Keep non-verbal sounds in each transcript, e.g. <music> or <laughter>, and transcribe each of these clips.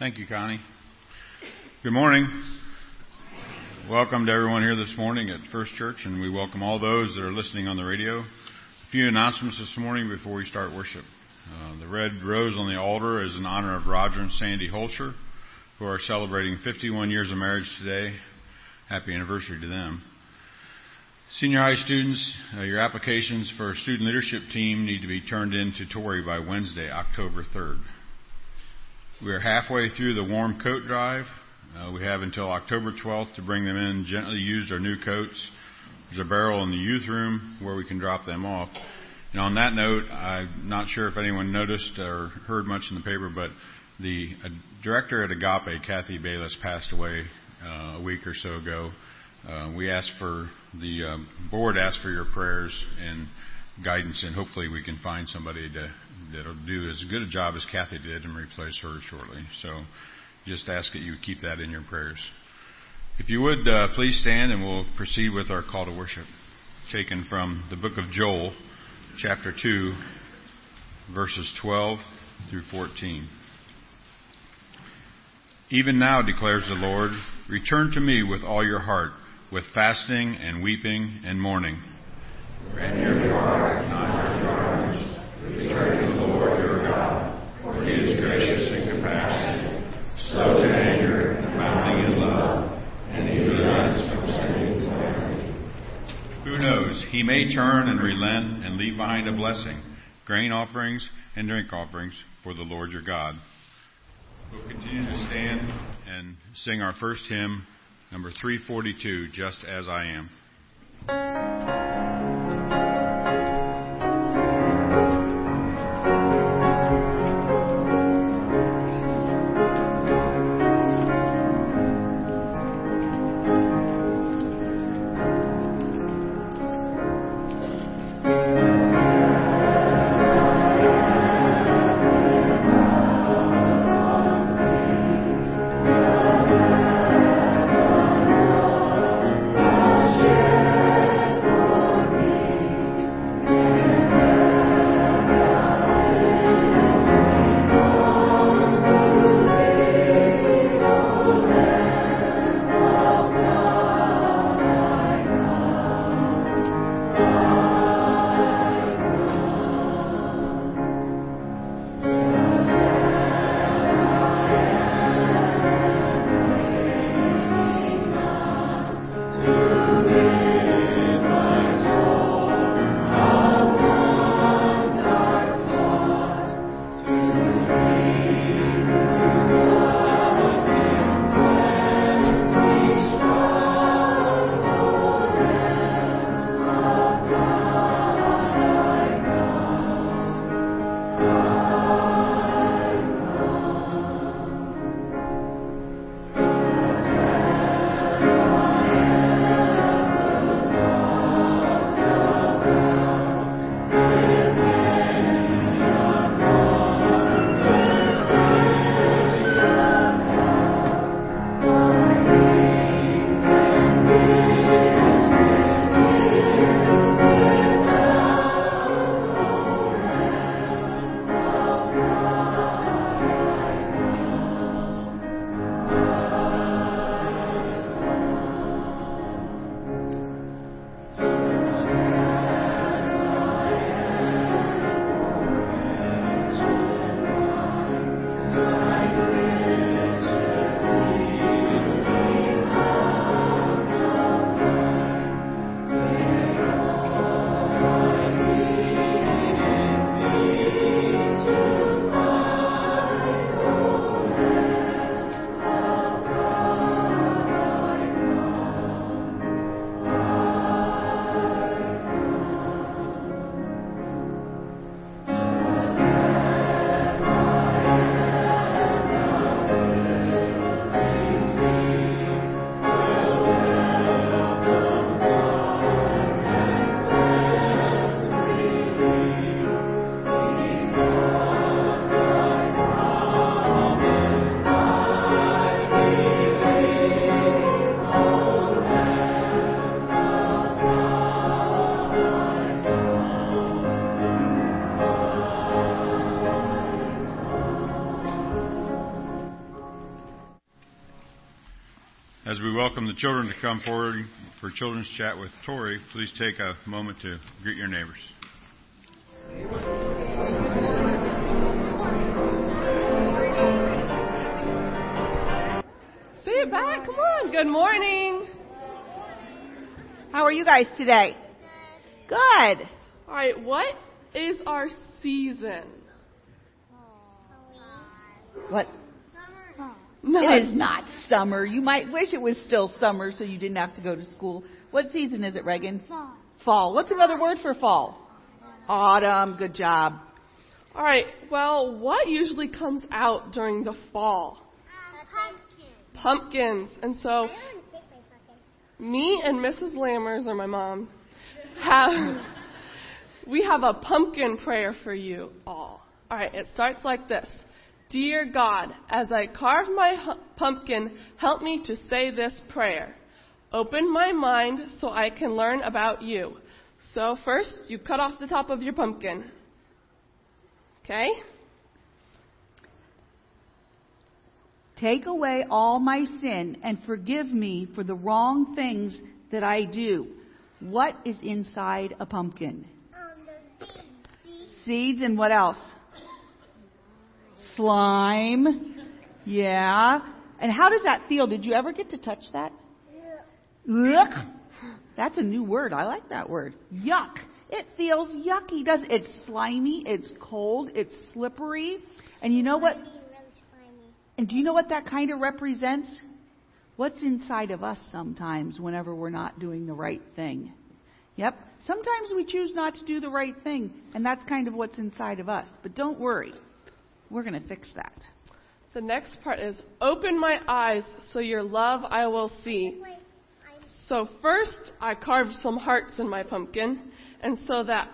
Thank you, Connie. Good morning. Welcome to everyone here this morning at First Church, and we welcome all those that are listening on the radio. A few announcements this morning before we start worship. Uh, the red rose on the altar is in honor of Roger and Sandy Holscher, who are celebrating 51 years of marriage today. Happy anniversary to them. Senior high students, uh, your applications for student leadership team need to be turned in to Tori by Wednesday, October 3rd. We are halfway through the warm coat drive. Uh, we have until October 12th to bring them in gently used our new coats. There's a barrel in the youth room where we can drop them off. And on that note, I'm not sure if anyone noticed or heard much in the paper, but the uh, director at Agape, Kathy Bayless, passed away uh, a week or so ago. Uh, we asked for the uh, board asked for your prayers and guidance, and hopefully we can find somebody to, that'll do as good a job as Kathy did and replace her shortly. So just ask that you keep that in your prayers. If you would, uh, please stand and we'll proceed with our call to worship, taken from the book of Joel, chapter 2, verses 12 through 14. Even now, declares the Lord, return to me with all your heart with fasting and weeping and mourning. Rend your heart, not your garments. Return to the Lord your God, for he is gracious in compassion, slow to anger, abounding in love, and he relents from sending calamity. Who knows? He turn and relent and leave behind a blessing, grain offerings and drink offerings for the Lord your God. We'll continue to stand and sing our first hymn. Number 342, Just As I Am. As we welcome the children to come forward for Children's Chat with Tori, please take a moment to greet your neighbors. Say it back. Come on. Good morning. How are you guys today? Good. All right. What is our season? What? No, It is not summer. You might wish it was still summer so you didn't have to go to school. What season is it, Reagan? Fall. Fall. What's another word for fall? Autumn. Good job. All right. Well, what usually comes out during the fall? Uh, pumpkin. Pumpkins. And so, I don't take my pumpkin. me and Mrs. Lammers, or my mom, have we have a pumpkin prayer for you all. All right. It starts like this. Dear God, as I carve my hu- pumpkin, help me to say this prayer. Open my mind so I can learn about you. So first, you cut off the top of your pumpkin. Okay? Take away all my sin and forgive me for the wrong things that I do. What is inside a pumpkin? Um, the seed. Seed. Seeds and what else? Slime. Yeah. And how does that feel? Did you ever get to touch that? Look. That's a new word. I like that word. Yuck. It feels yucky, does it? It's slimy, it's cold, it's slippery. And you know what? Might be really slimy. And do you know what that kind of represents? What's inside of us sometimes whenever we're not doing the right thing. Yep. Sometimes we choose not to do the right thing, and that's kind of what's inside of us. But don't worry. We're going to fix that. The next part is open my eyes so your love I will see. So first I carved some hearts in my pumpkin and so that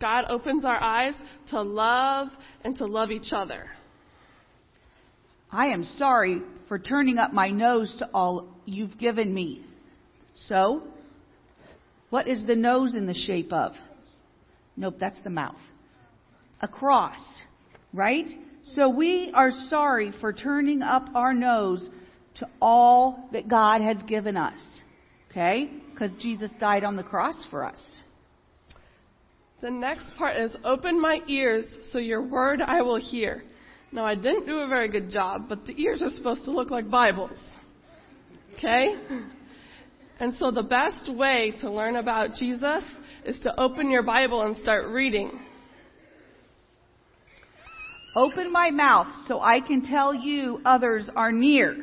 God opens our eyes to love and to love each other. I am sorry for turning up my nose to all you've given me. So, what is the nose in the shape of? Nope, that's the mouth. A cross, right? So we are sorry for turning up our nose to all that God has given us. Okay? Because Jesus died on the cross for us. The next part is open my ears so your word I will hear. Now I didn't do a very good job, but the ears are supposed to look like Bibles. Okay? And so the best way to learn about Jesus is to open your Bible and start reading. Open my mouth so I can tell you others are near.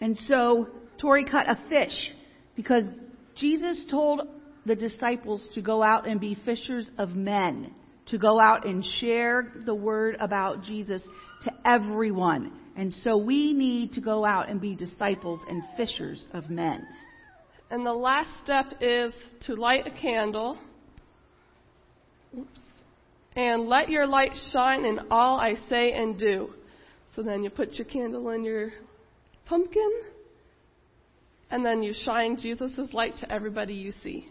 And so Tori cut a fish because Jesus told the disciples to go out and be fishers of men, to go out and share the word about Jesus to everyone. And so we need to go out and be disciples and fishers of men. And the last step is to light a candle. Oops. And let your light shine in all I say and do. So then you put your candle in your pumpkin, and then you shine Jesus' light to everybody you see.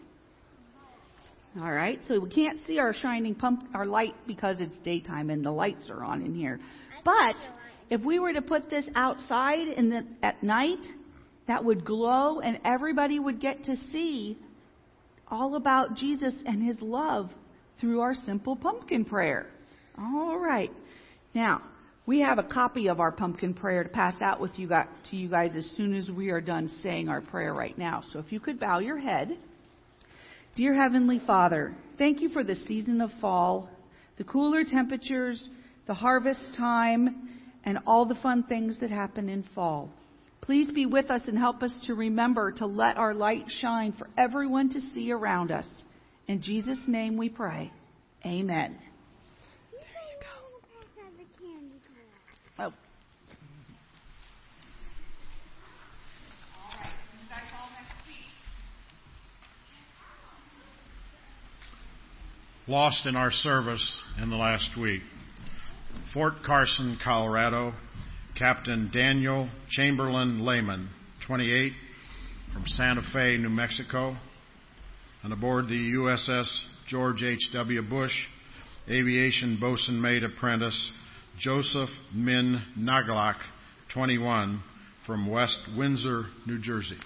All right, so we can't see our shining pump, our light because it's daytime and the lights are on in here. But if we were to put this outside in the, at night, that would glow and everybody would get to see all about Jesus and his love through our simple pumpkin prayer. All right. Now, we have a copy of our pumpkin prayer to pass out with you to you guys as soon as we are done saying our prayer right now. So if you could bow your head. Dear Heavenly Father, thank you for the season of fall, the cooler temperatures, the harvest time, and all the fun things that happen in fall. Please be with us and help us to remember to let our light shine for everyone to see around us. In Jesus' name we pray. Amen. Oh. lost in our service in the last week. Fort Carson, Colorado, Captain Daniel Chamberlain Lehman, 28, from Santa Fe, New Mexico, and aboard the USS George H.W. Bush, aviation bosun mate apprentice Joseph Min Nagalak, 21, from West Windsor, New Jersey.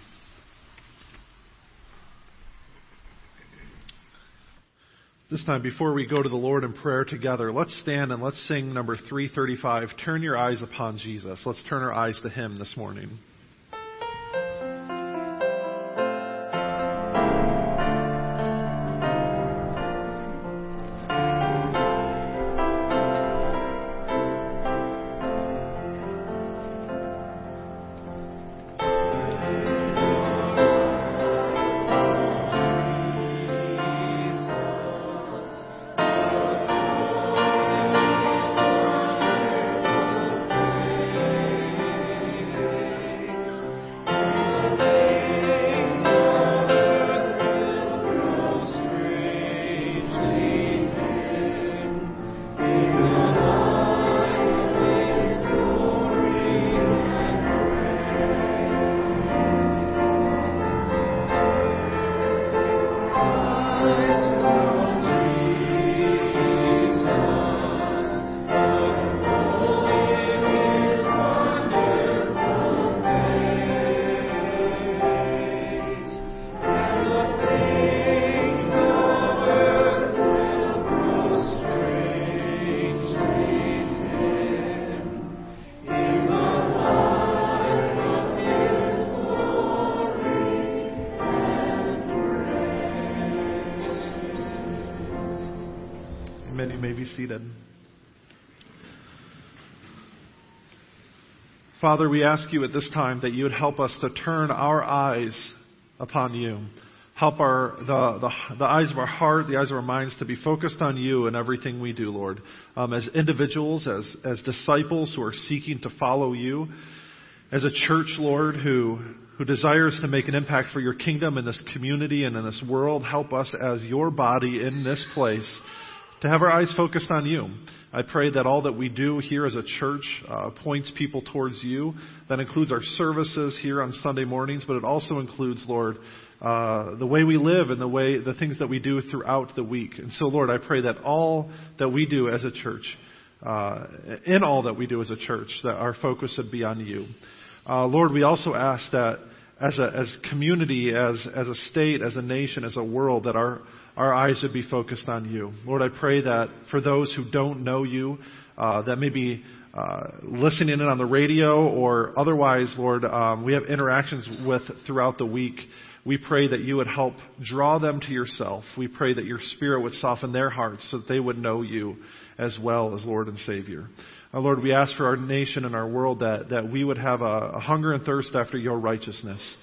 This time, before we go to the Lord in prayer together, let's stand and let's sing number 335 Turn Your Eyes Upon Jesus. Let's turn our eyes to Him this morning. Seated. Father, we ask you at this time that you would help us to turn our eyes upon you. Help our, the, the, the eyes of our heart, the eyes of our minds to be focused on you in everything we do, Lord. Um, as individuals, as, as disciples who are seeking to follow you, as a church, Lord, who, who desires to make an impact for your kingdom in this community and in this world, help us as your body in this place to have our eyes focused on you. I pray that all that we do here as a church uh, points people towards you. That includes our services here on Sunday mornings, but it also includes, Lord, uh, the way we live and the way the things that we do throughout the week. And so, Lord, I pray that all that we do as a church, uh, in all that we do as a church, that our focus would be on you. Uh, Lord, we also ask that as a as community, as as a state, as a nation, as a world, that our our eyes would be focused on you. Lord, I pray that for those who don't know you, uh, that may be uh, listening in on the radio or otherwise, Lord, um, we have interactions with throughout the week. We pray that you would help draw them to yourself. We pray that your Spirit would soften their hearts so that they would know you as well as Lord and Savior. Uh, Lord, we ask for our nation and our world that, that we would have a, a hunger and thirst after your righteousness.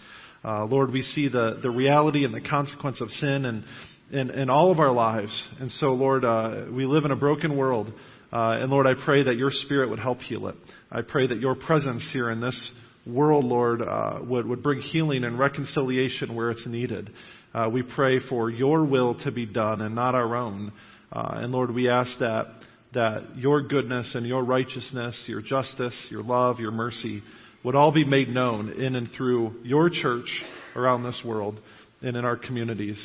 Uh, Lord, we see the, the reality and the consequence of sin and, in, in all of our lives. And so, Lord, uh, we live in a broken world. Uh, and Lord, I pray that your Spirit would help heal it. I pray that your presence here in this world, Lord, uh, would, would bring healing and reconciliation where it's needed. Uh, we pray for your will to be done and not our own. Uh, and Lord, we ask that, that your goodness and your righteousness, your justice, your love, your mercy would all be made known in and through your church around this world and in our communities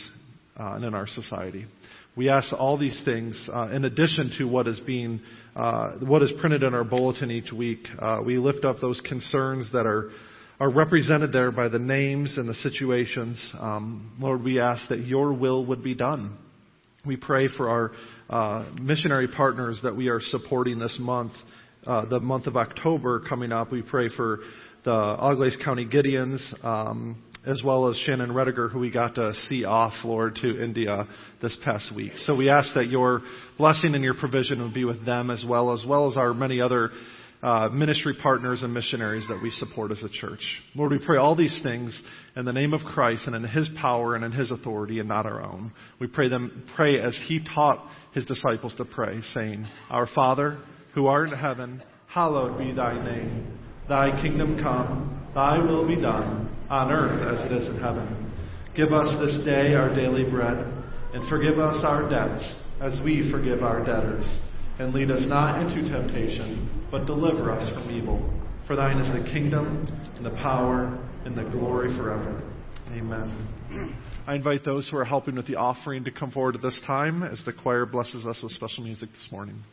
uh, and in our society. We ask all these things uh, in addition to what is being, uh, what is printed in our bulletin each week. Uh, we lift up those concerns that are are represented there by the names and the situations. Um, Lord, we ask that Your will would be done. We pray for our uh, missionary partners that we are supporting this month, uh, the month of October coming up. We pray for the Auglaize County Gideons. Um, as well as Shannon Rediger, who we got to see off, Lord, to India this past week. So we ask that your blessing and your provision would be with them as well, as well as our many other uh, ministry partners and missionaries that we support as a church. Lord, we pray all these things in the name of Christ and in His power and in His authority and not our own. We pray them pray as He taught His disciples to pray, saying, Our Father, who art in heaven, hallowed be Thy name. Thy kingdom come. Thy will be done, on earth as it is in heaven. Give us this day our daily bread, and forgive us our debts, as we forgive our debtors. And lead us not into temptation, but deliver us from evil. For thine is the kingdom, and the power, and the glory forever. Amen. I invite those who are helping with the offering to come forward at this time as the choir blesses us with special music this morning.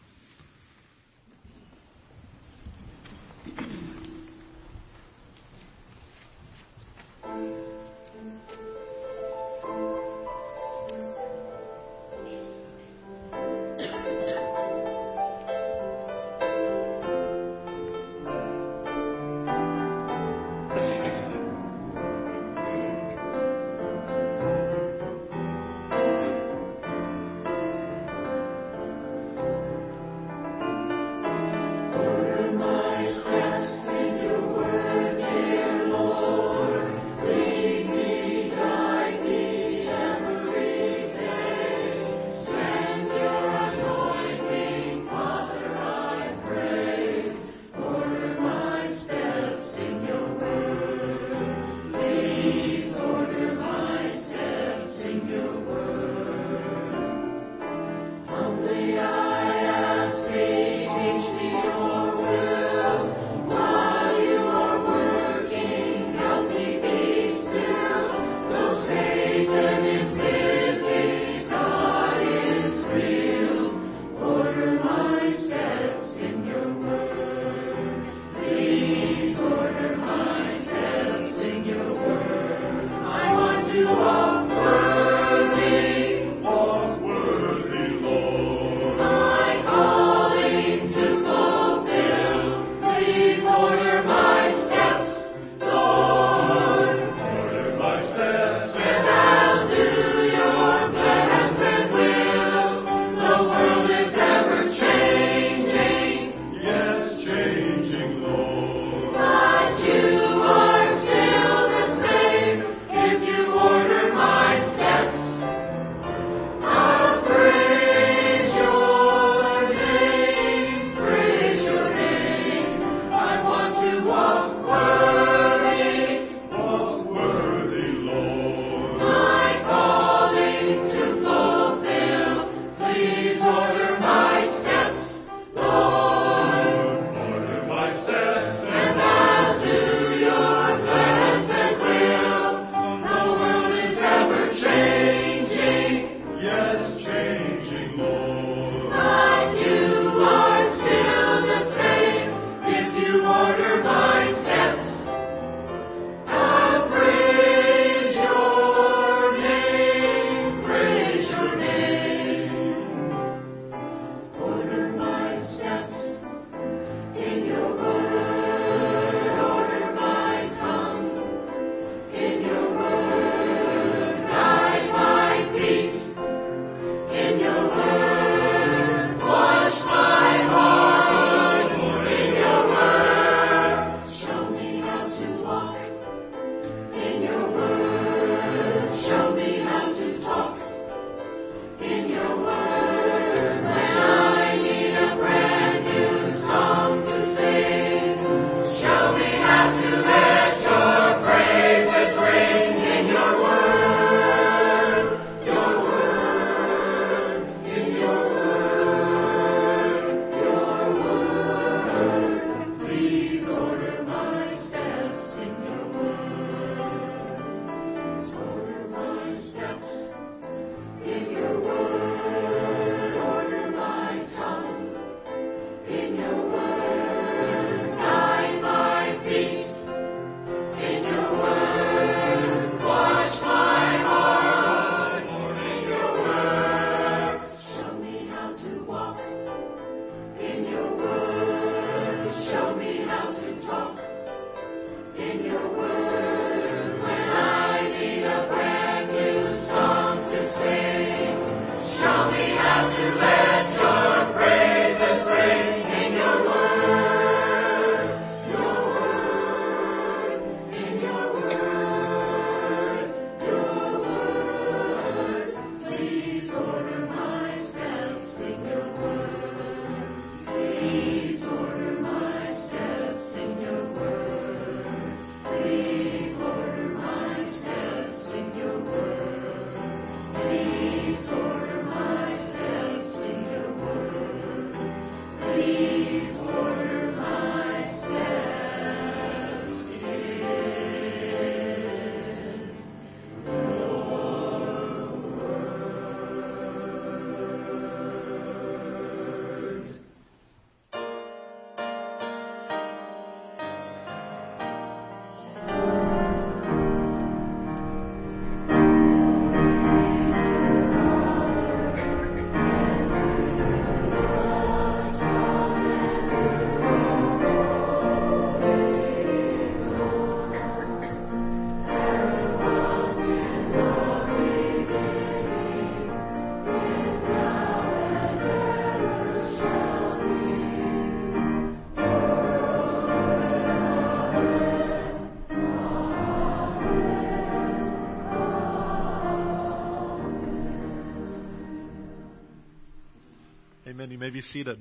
May be seated.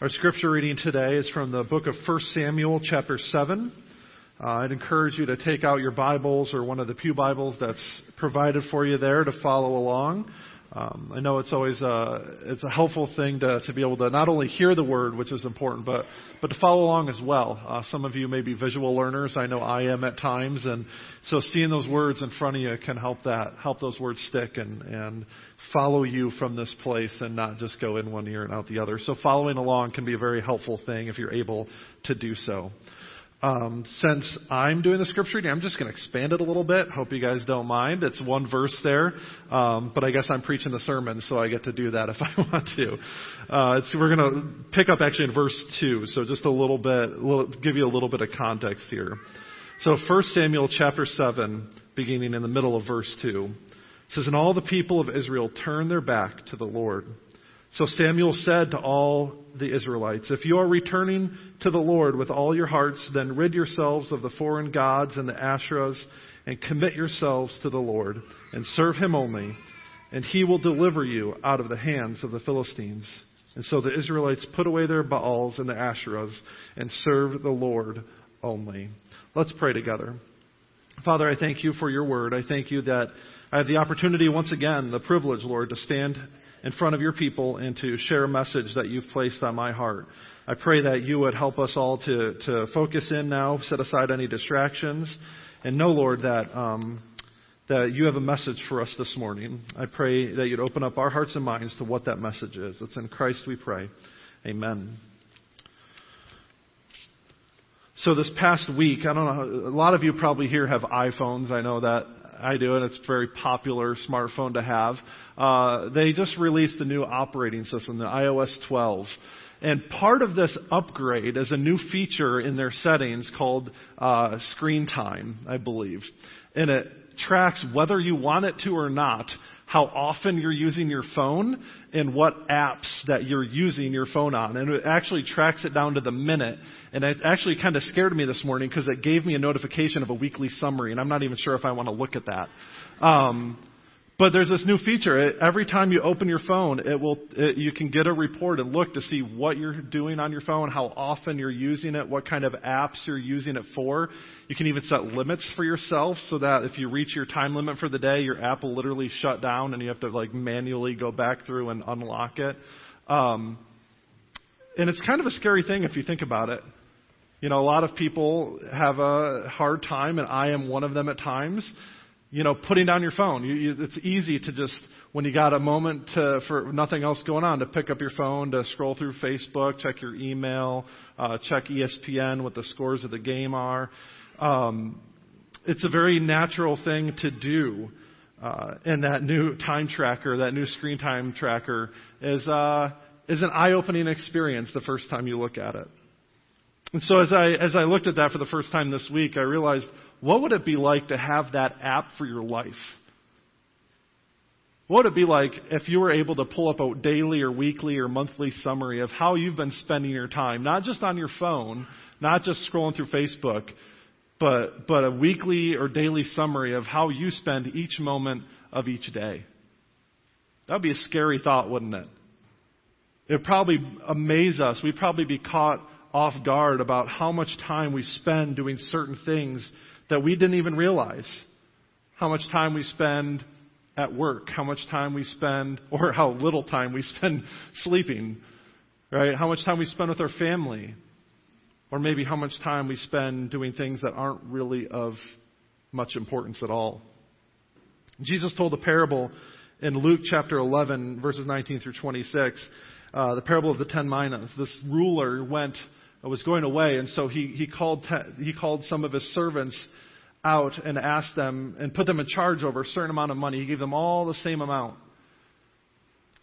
Our scripture reading today is from the book of 1 Samuel, chapter 7. Uh, I'd encourage you to take out your Bibles or one of the Pew Bibles that's provided for you there to follow along. Um, I know it's always a, it's a helpful thing to, to be able to not only hear the word, which is important, but, but to follow along as well. Uh, some of you may be visual learners. I know I am at times. And so seeing those words in front of you can help that, help those words stick and, and follow you from this place and not just go in one ear and out the other. So following along can be a very helpful thing if you're able to do so. Um, since I'm doing the scripture reading, I'm just going to expand it a little bit. Hope you guys don't mind. It's one verse there, um, but I guess I'm preaching the sermon, so I get to do that if <laughs> I want to. Uh, we're going to pick up actually in verse two, so just a little bit, little, give you a little bit of context here. So 1 Samuel chapter 7, beginning in the middle of verse 2, says, And all the people of Israel turned their back to the Lord. So Samuel said to all the Israelites, If you are returning to the Lord with all your hearts, then rid yourselves of the foreign gods and the Asherahs, and commit yourselves to the Lord, and serve him only, and he will deliver you out of the hands of the Philistines. And so the Israelites put away their Baals and the Asherahs, and served the Lord only. Let's pray together. Father, I thank you for your word. I thank you that I have the opportunity once again, the privilege, Lord, to stand in front of your people and to share a message that you've placed on my heart. I pray that you would help us all to, to focus in now, set aside any distractions, and know, Lord, that, um, that you have a message for us this morning. I pray that you'd open up our hearts and minds to what that message is. It's in Christ we pray. Amen. So this past week, I don't know, a lot of you probably here have iPhones. I know that I do, and it's a very popular smartphone to have. Uh, they just released a new operating system, the iOS 12. And part of this upgrade is a new feature in their settings called uh, screen time, I believe. And it tracks whether you want it to or not how often you're using your phone and what apps that you're using your phone on. And it actually tracks it down to the minute. And it actually kind of scared me this morning because it gave me a notification of a weekly summary, and I'm not even sure if I want to look at that. Um, but there's this new feature. Every time you open your phone, it will it, you can get a report and look to see what you're doing on your phone, how often you're using it, what kind of apps you're using it for. You can even set limits for yourself so that if you reach your time limit for the day, your app will literally shut down and you have to like manually go back through and unlock it. Um, and it's kind of a scary thing if you think about it. You know, a lot of people have a hard time, and I am one of them at times you know, putting down your phone. You, you, it's easy to just, when you got a moment to, for nothing else going on, to pick up your phone, to scroll through Facebook, check your email, uh, check ESPN, what the scores of the game are. Um, it's a very natural thing to do. Uh, and that new time tracker, that new screen time tracker, is uh, is an eye-opening experience the first time you look at it. And so as I, as I looked at that for the first time this week, I realized what would it be like to have that app for your life? What would it be like if you were able to pull up a daily or weekly or monthly summary of how you've been spending your time, not just on your phone, not just scrolling through Facebook, but, but a weekly or daily summary of how you spend each moment of each day? That would be a scary thought, wouldn't it? It would probably amaze us. We'd probably be caught off guard about how much time we spend doing certain things that we didn't even realize. How much time we spend at work, how much time we spend, <laughs> or how little time we spend <laughs> sleeping, right? How much time we spend with our family, or maybe how much time we spend doing things that aren't really of much importance at all. Jesus told a parable in Luke chapter 11, verses 19 through 26, uh, the parable of the ten minas. This ruler went, was going away, and so he, he, called, he called some of his servants out and asked them and put them in charge over a certain amount of money. He gave them all the same amount.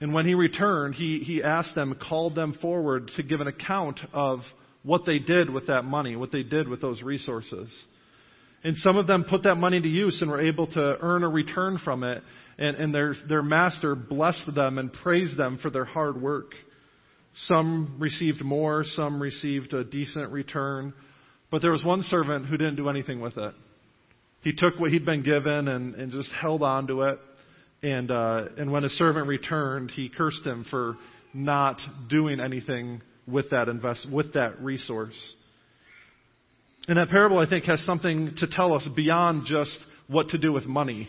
And when he returned, he, he asked them, called them forward to give an account of what they did with that money, what they did with those resources. And some of them put that money to use and were able to earn a return from it. And, and their, their master blessed them and praised them for their hard work. Some received more, some received a decent return. But there was one servant who didn't do anything with it. He took what he'd been given and, and just held on to it. And, uh, and when his servant returned, he cursed him for not doing anything with that invest, with that resource. And that parable, I think, has something to tell us beyond just what to do with money.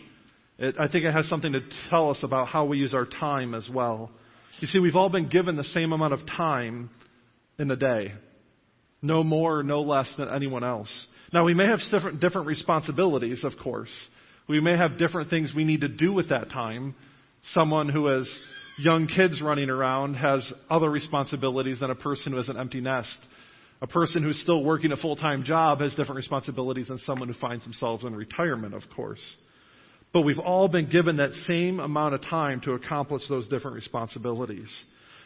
It, I think it has something to tell us about how we use our time as well. You see, we've all been given the same amount of time in a day. No more or no less than anyone else. Now, we may have different, different responsibilities, of course. We may have different things we need to do with that time. Someone who has young kids running around has other responsibilities than a person who has an empty nest. A person who's still working a full time job has different responsibilities than someone who finds themselves in retirement, of course. But we've all been given that same amount of time to accomplish those different responsibilities.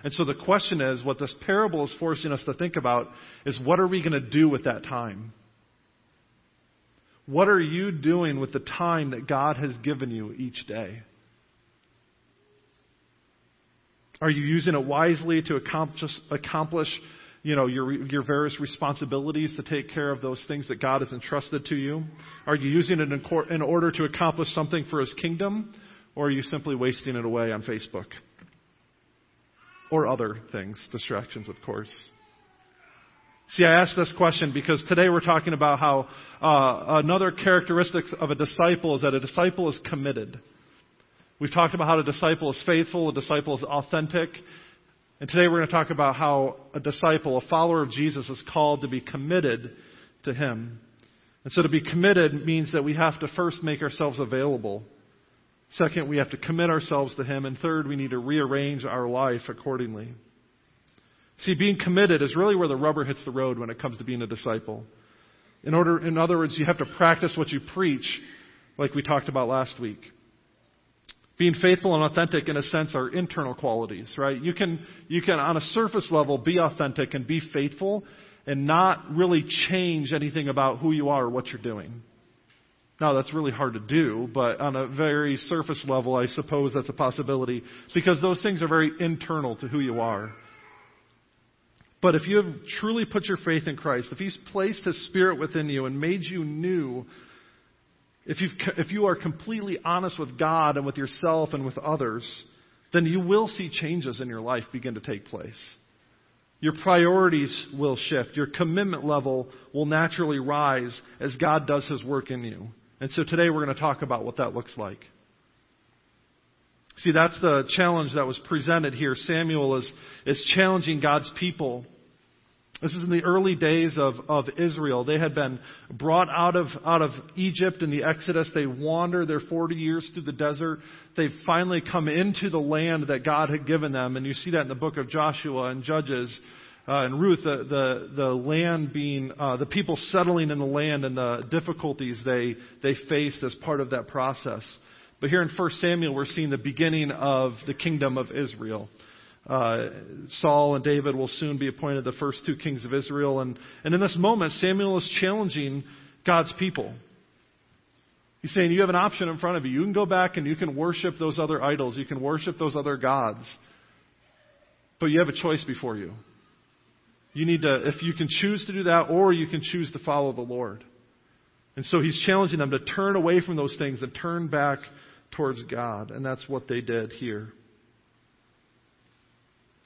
And so the question is what this parable is forcing us to think about is what are we going to do with that time? What are you doing with the time that God has given you each day? Are you using it wisely to accomplish, accomplish you know, your, your various responsibilities to take care of those things that God has entrusted to you? Are you using it in, in order to accomplish something for His kingdom? Or are you simply wasting it away on Facebook? Or other things, distractions, of course. See, I ask this question because today we're talking about how uh, another characteristic of a disciple is that a disciple is committed. We've talked about how a disciple is faithful, a disciple is authentic. And today we're going to talk about how a disciple, a follower of Jesus, is called to be committed to Him. And so to be committed means that we have to first make ourselves available. Second, we have to commit ourselves to Him. And third, we need to rearrange our life accordingly. See, being committed is really where the rubber hits the road when it comes to being a disciple. In order, in other words, you have to practice what you preach, like we talked about last week. Being faithful and authentic, in a sense, are internal qualities, right? You can, you can, on a surface level, be authentic and be faithful and not really change anything about who you are or what you're doing. Now, that's really hard to do, but on a very surface level, I suppose that's a possibility because those things are very internal to who you are. But if you have truly put your faith in Christ, if He's placed His Spirit within you and made you new, if, you if you are completely honest with God and with yourself and with others, then you will see changes in your life begin to take place. Your priorities will shift. Your commitment level will naturally rise as God does His work in you. And so today we're going to talk about what that looks like. See, that's the challenge that was presented here. Samuel is, is challenging God's people this is in the early days of, of Israel. They had been brought out of, out of Egypt in the Exodus. They wandered there 40 years through the desert. They've finally come into the land that God had given them. And you see that in the book of Joshua and Judges uh, and Ruth, the, the, the land being, uh, the people settling in the land and the difficulties they, they faced as part of that process. But here in 1 Samuel, we're seeing the beginning of the kingdom of Israel. Uh, Saul and David will soon be appointed the first two kings of Israel. And, and in this moment, Samuel is challenging God's people. He's saying you have an option in front of you. You can go back and you can worship those other idols. You can worship those other gods. But you have a choice before you. You need to, if you can choose to do that, or you can choose to follow the Lord. And so he's challenging them to turn away from those things and turn back towards God. And that's what they did here.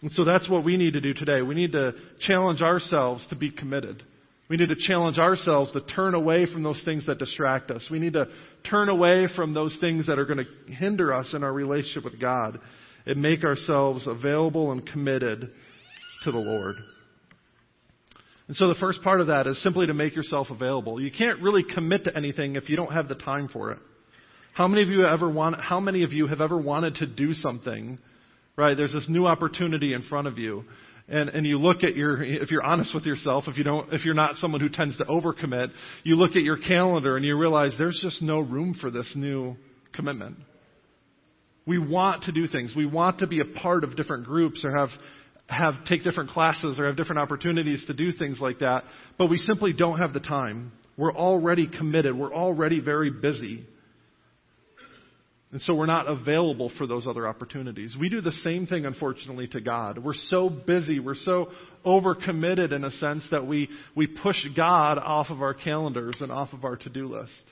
And so that's what we need to do today. We need to challenge ourselves to be committed. We need to challenge ourselves to turn away from those things that distract us. We need to turn away from those things that are going to hinder us in our relationship with God and make ourselves available and committed to the Lord. And so the first part of that is simply to make yourself available. You can't really commit to anything if you don't have the time for it. How many of you ever want, how many of you have ever wanted to do something, right? There's this new opportunity in front of you. And, and you look at your, if you're honest with yourself, if you don't, if you're not someone who tends to overcommit, you look at your calendar and you realize there's just no room for this new commitment. We want to do things. We want to be a part of different groups or have have take different classes or have different opportunities to do things like that, but we simply don't have the time. We're already committed. We're already very busy. And so we're not available for those other opportunities. We do the same thing, unfortunately, to God. We're so busy, we're so overcommitted in a sense that we, we push God off of our calendars and off of our to do list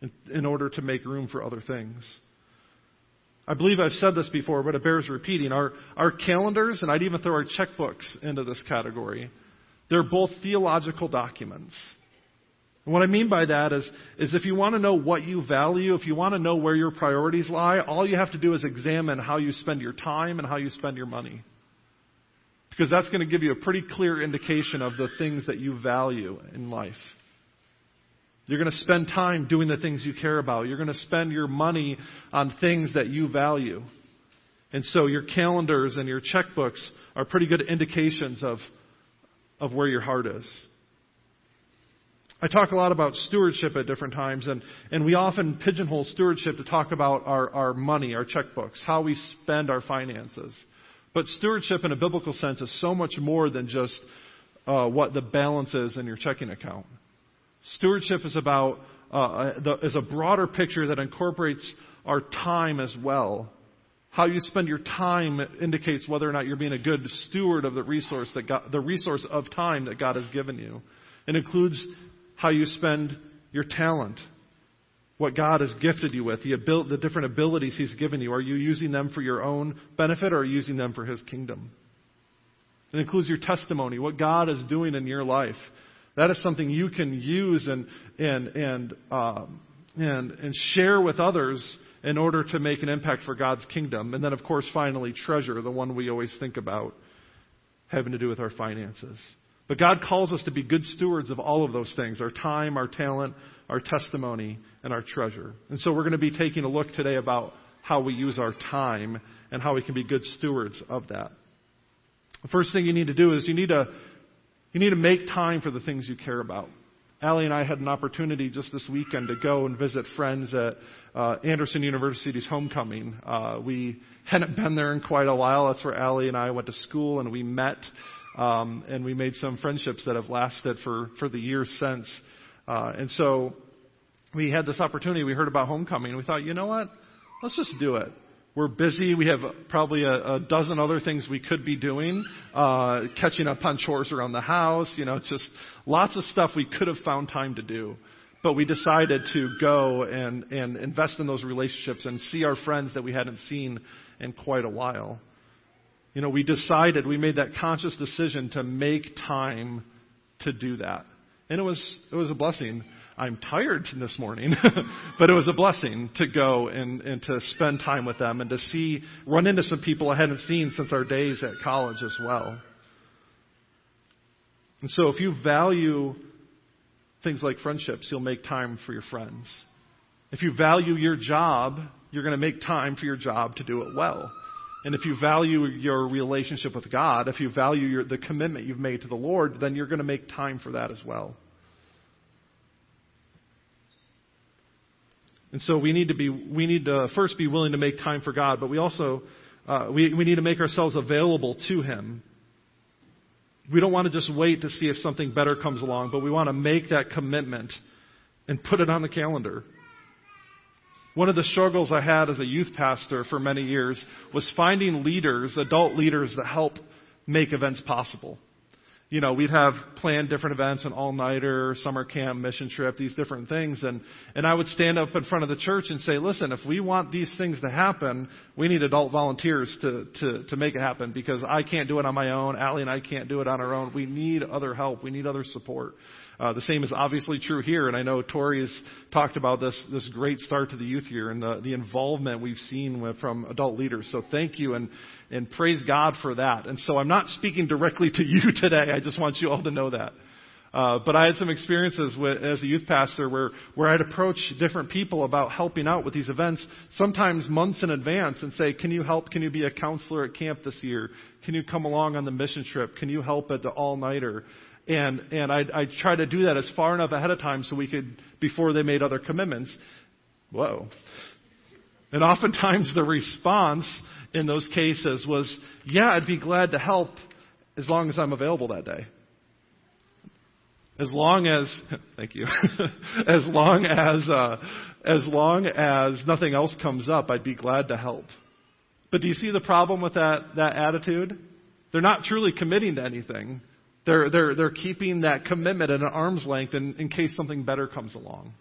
in, in order to make room for other things. I believe I've said this before, but it bears repeating. Our, our calendars, and I'd even throw our checkbooks into this category, they're both theological documents. And what I mean by that is, is if you want to know what you value, if you want to know where your priorities lie, all you have to do is examine how you spend your time and how you spend your money. Because that's going to give you a pretty clear indication of the things that you value in life. You're going to spend time doing the things you care about. You're going to spend your money on things that you value. And so your calendars and your checkbooks are pretty good indications of, of where your heart is. I talk a lot about stewardship at different times, and, and we often pigeonhole stewardship to talk about our, our money, our checkbooks, how we spend our finances. But stewardship in a biblical sense is so much more than just uh, what the balance is in your checking account. Stewardship is about uh, the, is a broader picture that incorporates our time as well. How you spend your time indicates whether or not you're being a good steward of the resource that God, the resource of time that God has given you. It includes how you spend your talent, what God has gifted you with, the, abil- the different abilities He's given you. Are you using them for your own benefit or are you using them for His kingdom? It includes your testimony, what God is doing in your life. That is something you can use and, and, and, um, and, and share with others in order to make an impact for God's kingdom. And then, of course, finally, treasure, the one we always think about having to do with our finances. But God calls us to be good stewards of all of those things our time, our talent, our testimony, and our treasure. And so we're going to be taking a look today about how we use our time and how we can be good stewards of that. The first thing you need to do is you need to you need to make time for the things you care about. Allie and I had an opportunity just this weekend to go and visit friends at uh, Anderson University's homecoming. Uh, we hadn't been there in quite a while. That's where Allie and I went to school, and we met, um, and we made some friendships that have lasted for for the years since. Uh, and so we had this opportunity. We heard about homecoming, and we thought, you know what? Let's just do it. We're busy. We have probably a, a dozen other things we could be doing, uh, catching up on chores around the house. You know, just lots of stuff we could have found time to do. But we decided to go and, and invest in those relationships and see our friends that we hadn't seen in quite a while. You know, we decided, we made that conscious decision to make time to do that. And it was, it was a blessing. I'm tired this morning, <laughs> but it was a blessing to go and, and to spend time with them and to see, run into some people I hadn't seen since our days at college as well. And so if you value things like friendships, you'll make time for your friends. If you value your job, you're going to make time for your job to do it well. And if you value your relationship with God, if you value your, the commitment you've made to the Lord, then you're going to make time for that as well. And so we need to be, we need to first be willing to make time for God, but we also uh, we, we need to make ourselves available to Him. We don't want to just wait to see if something better comes along, but we want to make that commitment and put it on the calendar. One of the struggles I had as a youth pastor for many years was finding leaders, adult leaders, that help make events possible you know, we'd have planned different events, an all-nighter, summer camp, mission trip, these different things. And, and I would stand up in front of the church and say, listen, if we want these things to happen, we need adult volunteers to, to, to make it happen because I can't do it on my own. Allie and I can't do it on our own. We need other help. We need other support. Uh, the same is obviously true here, and I know Tori has talked about this this great start to the youth year and the, the involvement we've seen with, from adult leaders. So thank you and and praise God for that. And so I'm not speaking directly to <laughs> you today. I just want you all to know that. Uh, but I had some experiences with, as a youth pastor where, where I'd approach different people about helping out with these events, sometimes months in advance, and say, Can you help? Can you be a counselor at camp this year? Can you come along on the mission trip? Can you help at the all nighter? And, and I'd, I'd try to do that as far enough ahead of time so we could, before they made other commitments. Whoa. And oftentimes the response in those cases was, yeah, I'd be glad to help as long as I'm available that day. As long as, <laughs> thank you, <laughs> as long as, uh, as long as nothing else comes up, I'd be glad to help. But do you see the problem with that, that attitude? They're not truly committing to anything. They're, they're, they're keeping that commitment at an arm's length in, in case something better comes along.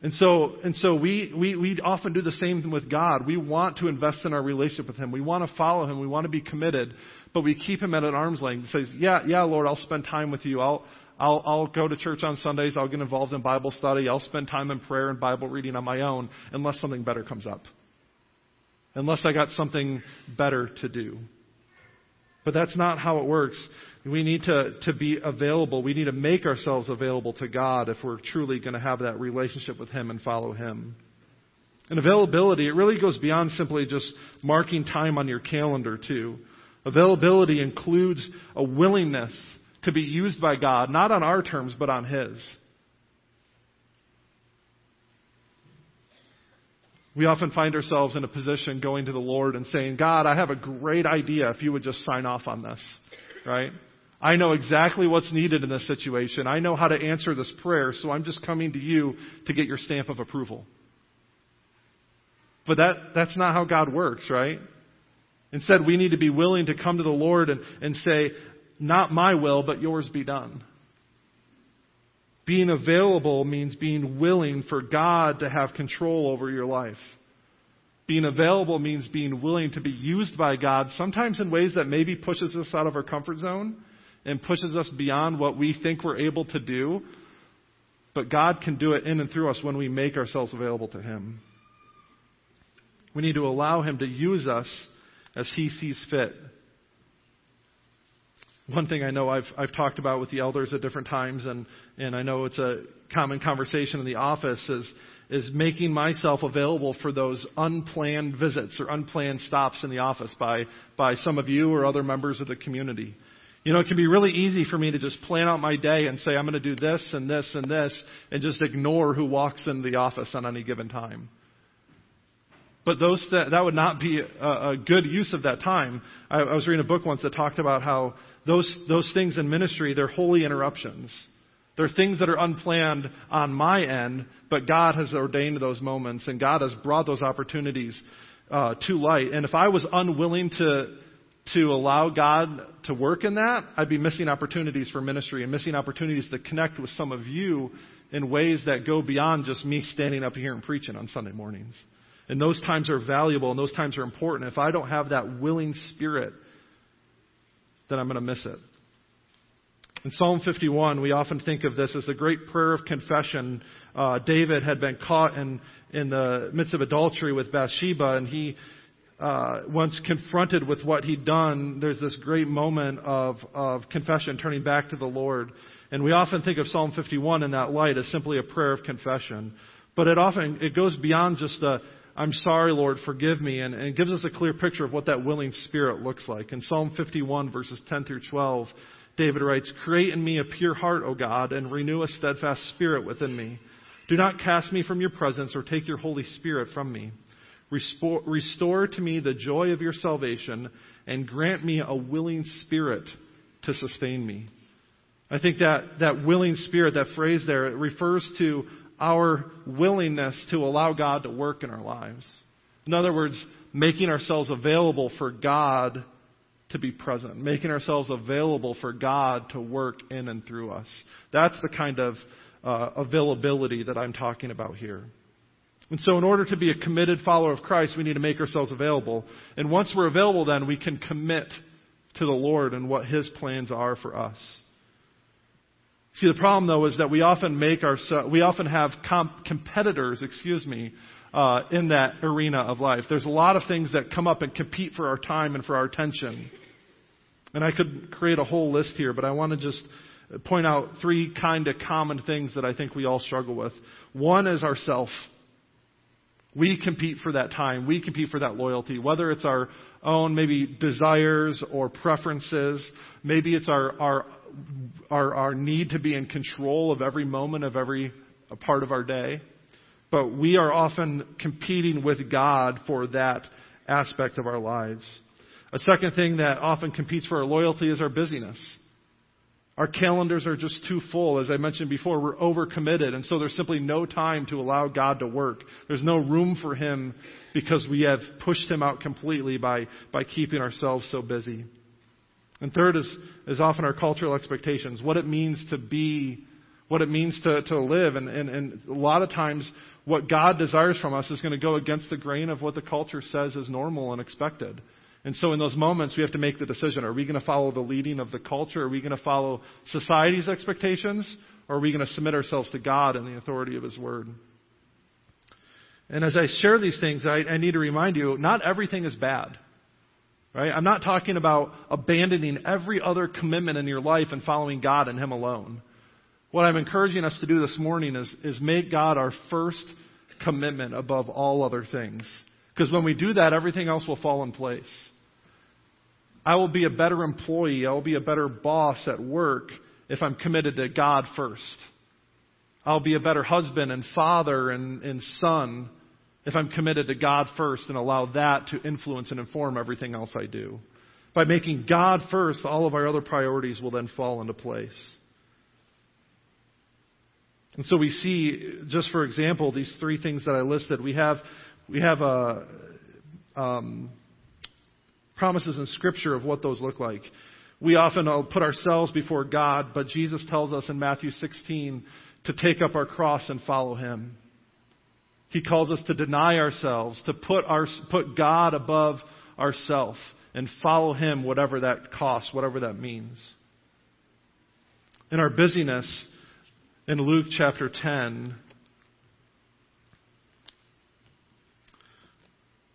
And so, and so we, we, we often do the same with God. We want to invest in our relationship with Him. We want to follow Him. We want to be committed, but we keep Him at an arm's length. He says, yeah, yeah, Lord, I'll spend time with you. I'll, I'll, I'll go to church on Sundays. I'll get involved in Bible study. I'll spend time in prayer and Bible reading on my own unless something better comes up. Unless I got something better to do. But that's not how it works. We need to, to be available. We need to make ourselves available to God if we're truly going to have that relationship with Him and follow Him. And availability, it really goes beyond simply just marking time on your calendar, too. Availability includes a willingness to be used by God, not on our terms, but on His. We often find ourselves in a position going to the Lord and saying, God, I have a great idea if you would just sign off on this, right? I know exactly what's needed in this situation. I know how to answer this prayer, so I'm just coming to you to get your stamp of approval. But that, that's not how God works, right? Instead, we need to be willing to come to the Lord and, and say, Not my will, but yours be done. Being available means being willing for God to have control over your life. Being available means being willing to be used by God, sometimes in ways that maybe pushes us out of our comfort zone and pushes us beyond what we think we're able to do. But God can do it in and through us when we make ourselves available to Him. We need to allow Him to use us as He sees fit one thing I know I've, I've talked about with the elders at different times, and, and I know it's a common conversation in the office, is, is making myself available for those unplanned visits or unplanned stops in the office by, by some of you or other members of the community. You know, it can be really easy for me to just plan out my day and say, I'm going to do this and this and this, and just ignore who walks into the office on any given time. But those that, that would not be a, a good use of that time. I, I was reading a book once that talked about how those, those things in ministry, they're holy interruptions. They're things that are unplanned on my end, but God has ordained those moments and God has brought those opportunities uh, to light. And if I was unwilling to, to allow God to work in that, I'd be missing opportunities for ministry and missing opportunities to connect with some of you in ways that go beyond just me standing up here and preaching on Sunday mornings. And those times are valuable and those times are important. If I don't have that willing spirit, then I'm going to miss it. In Psalm 51, we often think of this as the great prayer of confession. Uh, David had been caught in, in the midst of adultery with Bathsheba, and he, uh, once confronted with what he'd done, there's this great moment of, of confession, turning back to the Lord. And we often think of Psalm 51 in that light as simply a prayer of confession. But it often, it goes beyond just a, I'm sorry, Lord, forgive me, and, and gives us a clear picture of what that willing spirit looks like. In Psalm 51, verses 10 through 12, David writes, Create in me a pure heart, O God, and renew a steadfast spirit within me. Do not cast me from your presence or take your Holy Spirit from me. Restore, restore to me the joy of your salvation and grant me a willing spirit to sustain me. I think that, that willing spirit, that phrase there, it refers to our willingness to allow God to work in our lives. In other words, making ourselves available for God to be present, making ourselves available for God to work in and through us. That's the kind of uh, availability that I'm talking about here. And so, in order to be a committed follower of Christ, we need to make ourselves available. And once we're available, then we can commit to the Lord and what His plans are for us. See, the problem though is that we often make our we often have comp- competitors, excuse me, uh, in that arena of life. There's a lot of things that come up and compete for our time and for our attention. And I could create a whole list here, but I want to just point out three kind of common things that I think we all struggle with. One is ourself. We compete for that time. We compete for that loyalty, whether it's our own maybe desires or preferences. Maybe it's our, our, our, our need to be in control of every moment of every part of our day. But we are often competing with God for that aspect of our lives. A second thing that often competes for our loyalty is our busyness. Our calendars are just too full. As I mentioned before, we're overcommitted, and so there's simply no time to allow God to work. There's no room for Him because we have pushed Him out completely by, by keeping ourselves so busy. And third is, is often our cultural expectations, what it means to be, what it means to, to live. And, and, and a lot of times, what God desires from us is going to go against the grain of what the culture says is normal and expected. And so in those moments, we have to make the decision. Are we going to follow the leading of the culture? Are we going to follow society's expectations? Or are we going to submit ourselves to God and the authority of His Word? And as I share these things, I, I need to remind you, not everything is bad. Right? I'm not talking about abandoning every other commitment in your life and following God and Him alone. What I'm encouraging us to do this morning is, is make God our first commitment above all other things. Because when we do that, everything else will fall in place. I will be a better employee. I will be a better boss at work if I'm committed to God first. I'll be a better husband and father and, and son if I'm committed to God first and allow that to influence and inform everything else I do. By making God first, all of our other priorities will then fall into place. And so we see, just for example, these three things that I listed. We have, we have uh, um, promises in Scripture of what those look like. We often put ourselves before God, but Jesus tells us in Matthew 16 to take up our cross and follow Him. He calls us to deny ourselves, to put, our, put God above ourself and follow Him, whatever that costs, whatever that means. In our busyness, in Luke chapter 10,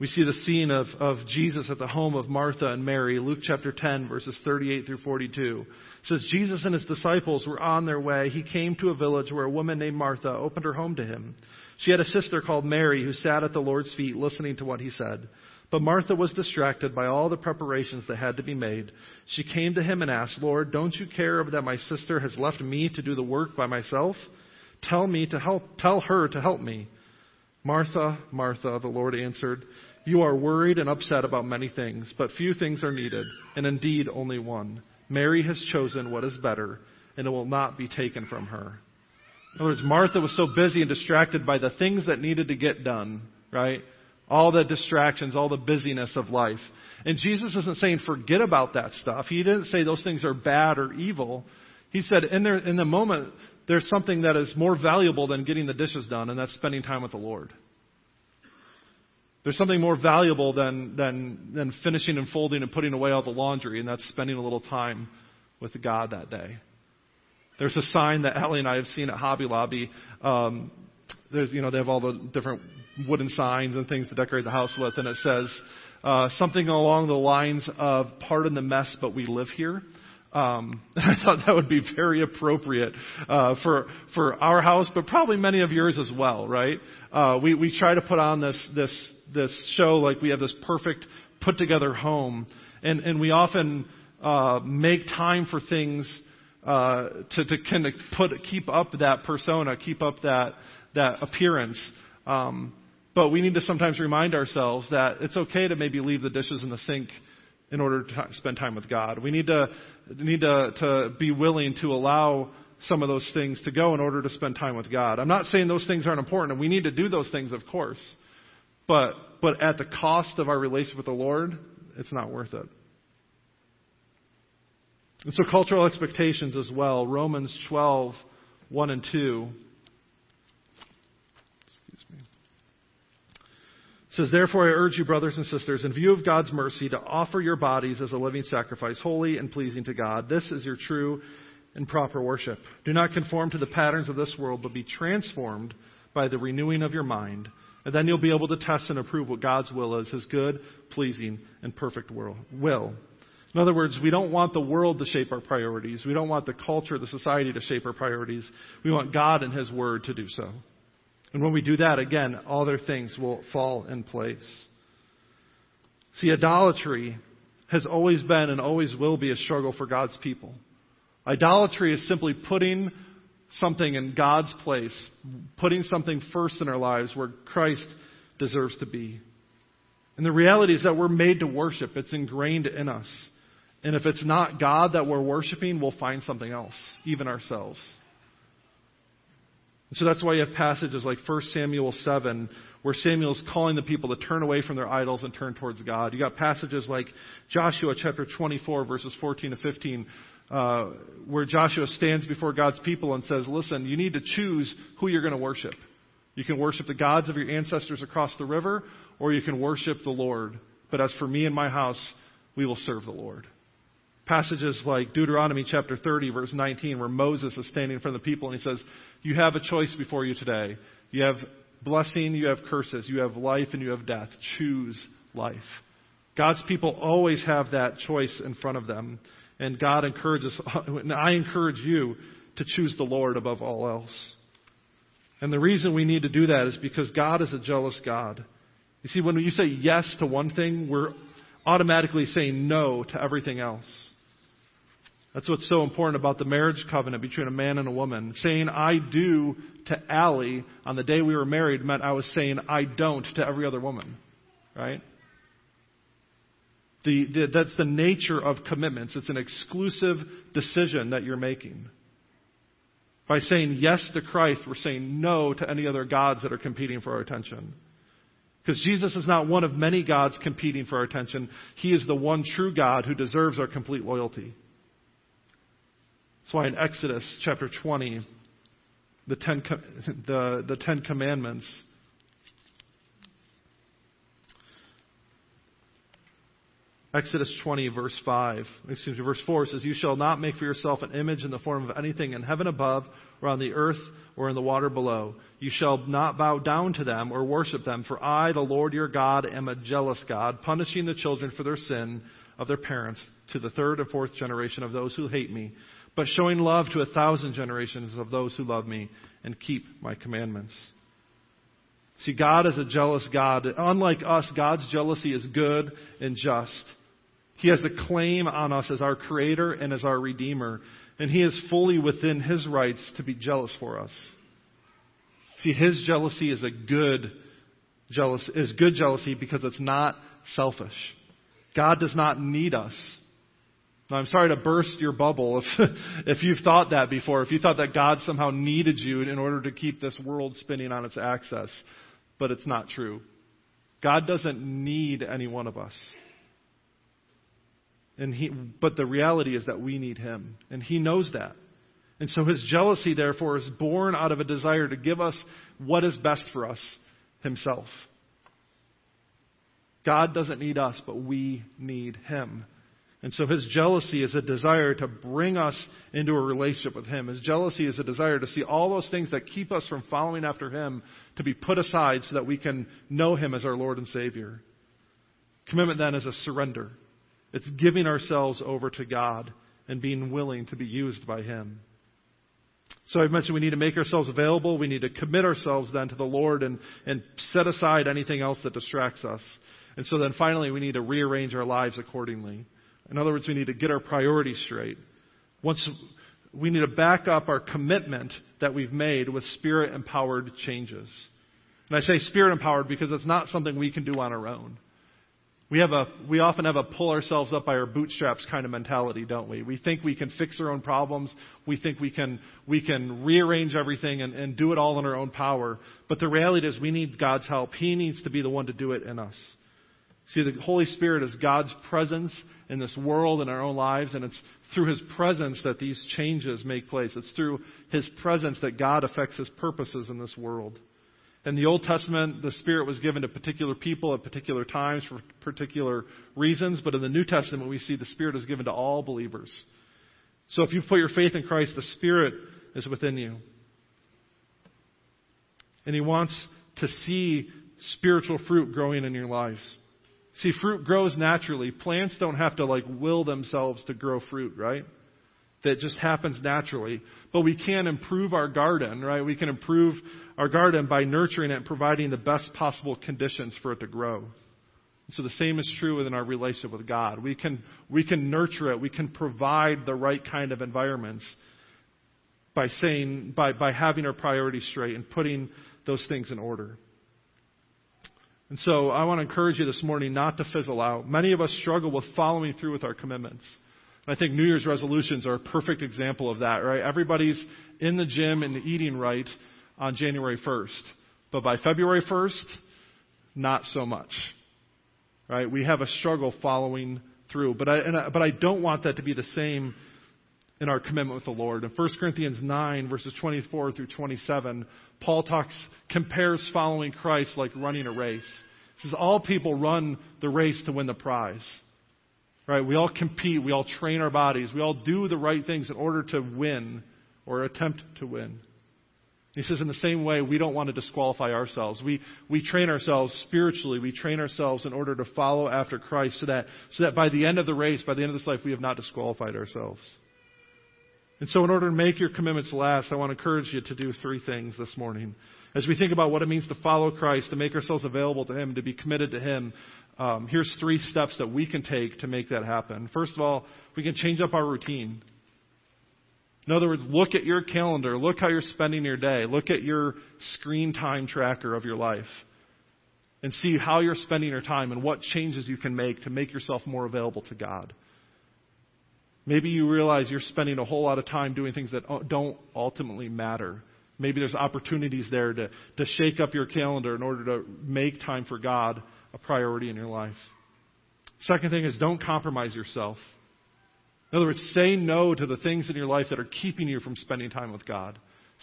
we see the scene of, of Jesus at the home of Martha and Mary, Luke chapter 10, verses 38 through 42. It says, Jesus and his disciples were on their way. He came to a village where a woman named Martha opened her home to him. She had a sister called Mary who sat at the Lord's feet listening to what he said. But Martha was distracted by all the preparations that had to be made. She came to him and asked, Lord, don't you care that my sister has left me to do the work by myself? Tell me to help, tell her to help me. Martha, Martha, the Lord answered, you are worried and upset about many things, but few things are needed, and indeed only one. Mary has chosen what is better, and it will not be taken from her. In other words, Martha was so busy and distracted by the things that needed to get done, right? all the distractions, all the busyness of life. And Jesus isn't saying forget about that stuff. He didn't say those things are bad or evil. He said in, there, in the moment, there's something that is more valuable than getting the dishes done, and that's spending time with the Lord. There's something more valuable than, than, than finishing and folding and putting away all the laundry, and that's spending a little time with God that day. There's a sign that Ellie and I have seen at Hobby Lobby. Um, there's, you know, they have all the different wooden signs and things to decorate the house with, and it says uh, something along the lines of "Pardon the mess, but we live here." Um, <laughs> I thought that would be very appropriate uh, for for our house, but probably many of yours as well, right? Uh, we we try to put on this this this show like we have this perfect put together home, and and we often uh, make time for things uh, to to kind of put keep up that persona, keep up that that appearance. Um, But we need to sometimes remind ourselves that it's okay to maybe leave the dishes in the sink in order to spend time with God. We need to need to, to be willing to allow some of those things to go in order to spend time with God. I'm not saying those things aren't important, and we need to do those things, of course. But but at the cost of our relationship with the Lord, it's not worth it. And so cultural expectations as well. Romans 12, 1 and 2. Excuse me. It says, Therefore I urge you, brothers and sisters, in view of God's mercy, to offer your bodies as a living sacrifice, holy and pleasing to God. This is your true and proper worship. Do not conform to the patterns of this world, but be transformed by the renewing of your mind. And then you'll be able to test and approve what God's will is, His good, pleasing, and perfect will. In other words, we don't want the world to shape our priorities. We don't want the culture, the society to shape our priorities. We want God and His Word to do so. And when we do that, again, other things will fall in place. See, idolatry has always been and always will be a struggle for God's people. Idolatry is simply putting something in God's place, putting something first in our lives where Christ deserves to be. And the reality is that we're made to worship. It's ingrained in us. And if it's not God that we're worshiping, we'll find something else, even ourselves. So that's why you have passages like 1 Samuel 7, where Samuel's calling the people to turn away from their idols and turn towards God. You got passages like Joshua chapter 24, verses 14 to 15, uh, where Joshua stands before God's people and says, Listen, you need to choose who you're going to worship. You can worship the gods of your ancestors across the river, or you can worship the Lord. But as for me and my house, we will serve the Lord. Passages like Deuteronomy chapter 30, verse 19, where Moses is standing in front of the people and he says, You have a choice before you today. You have blessing, you have curses, you have life, and you have death. Choose life. God's people always have that choice in front of them. And God encourages, <laughs> and I encourage you to choose the Lord above all else. And the reason we need to do that is because God is a jealous God. You see, when you say yes to one thing, we're automatically saying no to everything else. That's what's so important about the marriage covenant between a man and a woman. Saying I do to Allie on the day we were married meant I was saying I don't to every other woman. Right? The, the, that's the nature of commitments. It's an exclusive decision that you're making. By saying yes to Christ, we're saying no to any other gods that are competing for our attention. Because Jesus is not one of many gods competing for our attention. He is the one true God who deserves our complete loyalty. That's why in Exodus chapter 20, the Ten, <laughs> the, the Ten Commandments, Exodus 20, verse 5, excuse me, verse 4 says, You shall not make for yourself an image in the form of anything in heaven above, or on the earth, or in the water below. You shall not bow down to them or worship them, for I, the Lord your God, am a jealous God, punishing the children for their sin of their parents to the third and fourth generation of those who hate me, but showing love to a thousand generations of those who love me and keep my commandments. See, God is a jealous God. Unlike us, God's jealousy is good and just. He has a claim on us as our creator and as our redeemer, and he is fully within his rights to be jealous for us. See, his jealousy is a good jealous is good jealousy because it's not selfish. God does not need us. Now, I'm sorry to burst your bubble if, <laughs> if you've thought that before, if you thought that God somehow needed you in order to keep this world spinning on its axis, but it's not true. God doesn't need any one of us. And he, but the reality is that we need him. And he knows that. And so his jealousy, therefore, is born out of a desire to give us what is best for us himself. God doesn't need us, but we need him. And so his jealousy is a desire to bring us into a relationship with him. His jealousy is a desire to see all those things that keep us from following after him to be put aside so that we can know him as our Lord and Savior. Commitment then is a surrender. It's giving ourselves over to God and being willing to be used by Him. So I've mentioned we need to make ourselves available. We need to commit ourselves then to the Lord and, and set aside anything else that distracts us. And so then finally we need to rearrange our lives accordingly. In other words, we need to get our priorities straight. Once we need to back up our commitment that we've made with spirit empowered changes. And I say spirit empowered because it's not something we can do on our own. We have a we often have a pull ourselves up by our bootstraps kind of mentality, don't we? We think we can fix our own problems. We think we can we can rearrange everything and, and do it all in our own power. But the reality is we need God's help. He needs to be the one to do it in us. See, the Holy Spirit is God's presence in this world in our own lives, and it's through His presence that these changes make place. It's through His presence that God affects His purposes in this world. In the Old Testament, the Spirit was given to particular people at particular times for particular reasons, but in the New Testament, we see the Spirit is given to all believers. So if you put your faith in Christ, the Spirit is within you. And He wants to see spiritual fruit growing in your lives. See, fruit grows naturally. Plants don't have to like will themselves to grow fruit, right? That just happens naturally. But we can improve our garden, right? We can improve our garden by nurturing it and providing the best possible conditions for it to grow. So the same is true within our relationship with God. We can, we can nurture it. We can provide the right kind of environments by saying, by, by having our priorities straight and putting those things in order. And so I want to encourage you this morning not to fizzle out. Many of us struggle with following through with our commitments. I think New Year's resolutions are a perfect example of that, right? Everybody's in the gym and eating right on January 1st. But by February 1st, not so much. Right? We have a struggle following through. But I, I, but I don't want that to be the same in our commitment with the Lord. In 1 Corinthians 9, verses 24 through 27, Paul talks, compares following Christ like running a race. He says, All people run the race to win the prize. Right? We all compete. We all train our bodies. We all do the right things in order to win or attempt to win. He says, in the same way, we don't want to disqualify ourselves. We, we train ourselves spiritually. We train ourselves in order to follow after Christ so that, so that by the end of the race, by the end of this life, we have not disqualified ourselves. And so, in order to make your commitments last, I want to encourage you to do three things this morning. As we think about what it means to follow Christ, to make ourselves available to Him, to be committed to Him, um, here's three steps that we can take to make that happen. First of all, we can change up our routine. In other words, look at your calendar. Look how you're spending your day. Look at your screen time tracker of your life. And see how you're spending your time and what changes you can make to make yourself more available to God. Maybe you realize you're spending a whole lot of time doing things that uh, don't ultimately matter. Maybe there's opportunities there to, to shake up your calendar in order to make time for God a priority in your life. Second thing is don't compromise yourself. In other words, say no to the things in your life that are keeping you from spending time with God.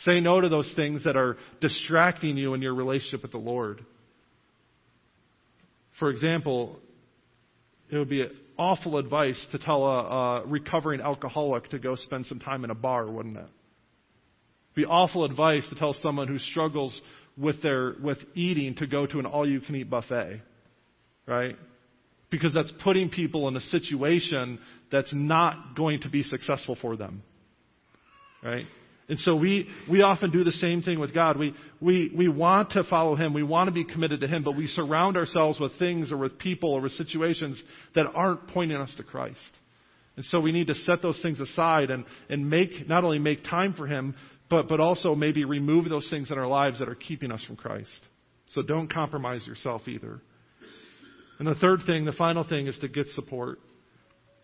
Say no to those things that are distracting you in your relationship with the Lord. For example, it would be awful advice to tell a, a recovering alcoholic to go spend some time in a bar, wouldn't it? It'd be awful advice to tell someone who struggles with their with eating to go to an all-you-can-eat buffet, right? Because that's putting people in a situation that's not going to be successful for them, right? And so we, we often do the same thing with God. We, we, we want to follow Him. We want to be committed to Him, but we surround ourselves with things or with people or with situations that aren't pointing us to Christ. And so we need to set those things aside and, and make, not only make time for Him, but, but also maybe remove those things in our lives that are keeping us from Christ. So don't compromise yourself either. And the third thing, the final thing, is to get support.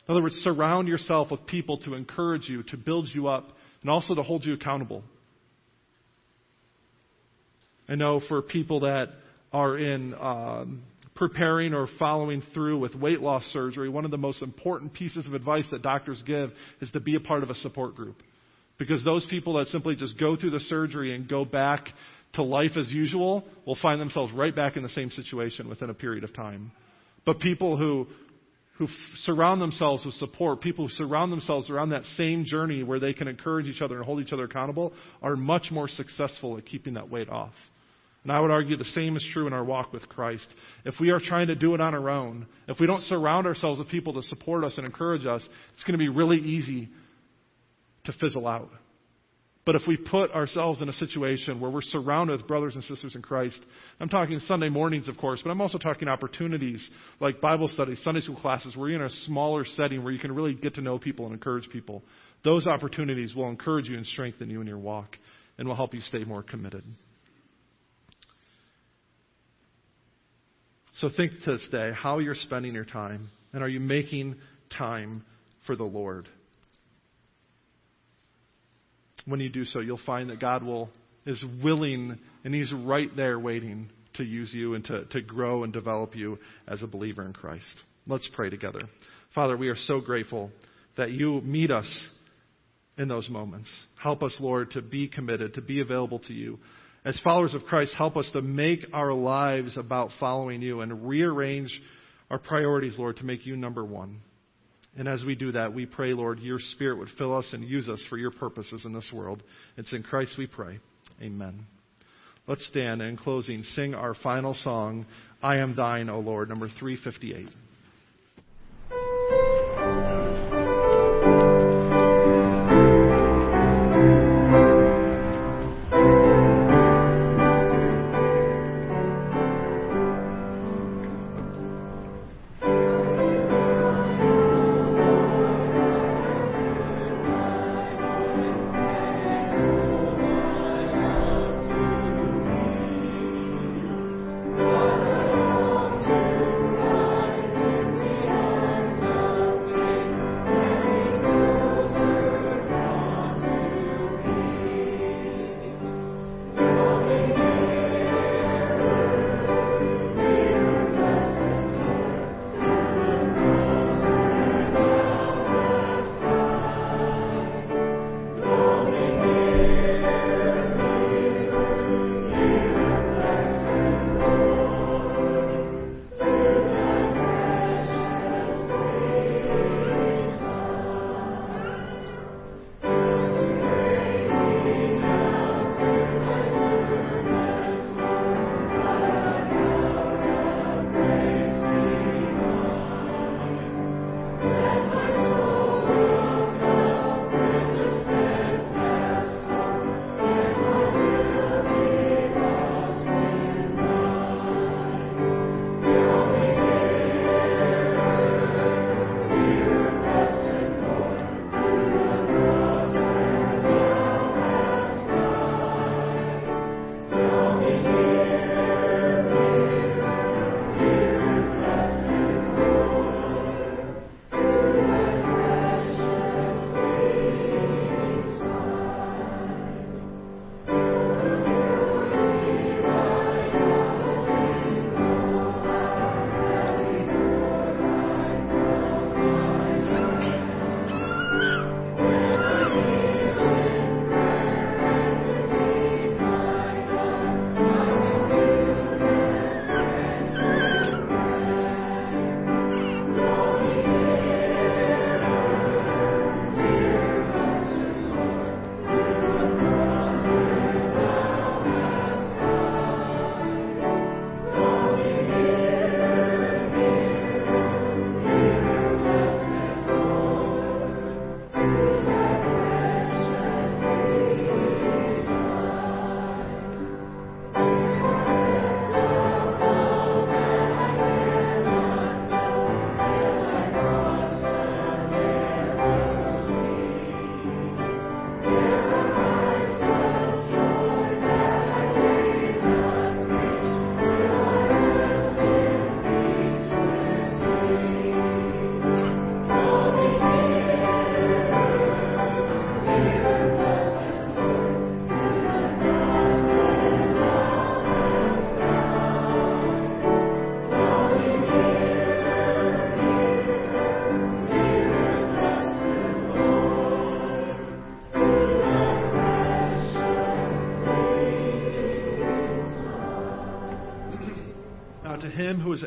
In other words, surround yourself with people to encourage you, to build you up, and also to hold you accountable. I know for people that are in um, preparing or following through with weight loss surgery, one of the most important pieces of advice that doctors give is to be a part of a support group. Because those people that simply just go through the surgery and go back to life as usual will find themselves right back in the same situation within a period of time. But people who who surround themselves with support, people who surround themselves around that same journey where they can encourage each other and hold each other accountable, are much more successful at keeping that weight off. And I would argue the same is true in our walk with Christ. If we are trying to do it on our own, if we don't surround ourselves with people to support us and encourage us, it's going to be really easy to fizzle out. But if we put ourselves in a situation where we're surrounded with brothers and sisters in Christ, I'm talking Sunday mornings, of course, but I'm also talking opportunities like Bible studies, Sunday school classes, where you're in a smaller setting where you can really get to know people and encourage people. Those opportunities will encourage you and strengthen you in your walk and will help you stay more committed. So think to this day how you're spending your time, and are you making time for the Lord? When you do so, you'll find that God will is willing and He's right there waiting to use you and to, to grow and develop you as a believer in Christ. Let's pray together. Father, we are so grateful that you meet us in those moments. Help us, Lord, to be committed, to be available to you. As followers of Christ, help us to make our lives about following you and rearrange our priorities, Lord, to make you number one. And as we do that, we pray, Lord, your Spirit would fill us and use us for your purposes in this world. It's in Christ we pray. Amen. Let's stand and in closing sing our final song, I Am Thine, O Lord, number 358.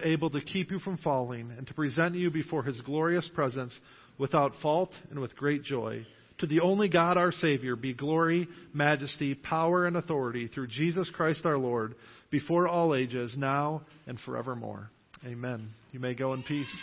Able to keep you from falling and to present you before his glorious presence without fault and with great joy. To the only God our Savior be glory, majesty, power, and authority through Jesus Christ our Lord, before all ages, now and forevermore. Amen. You may go in peace.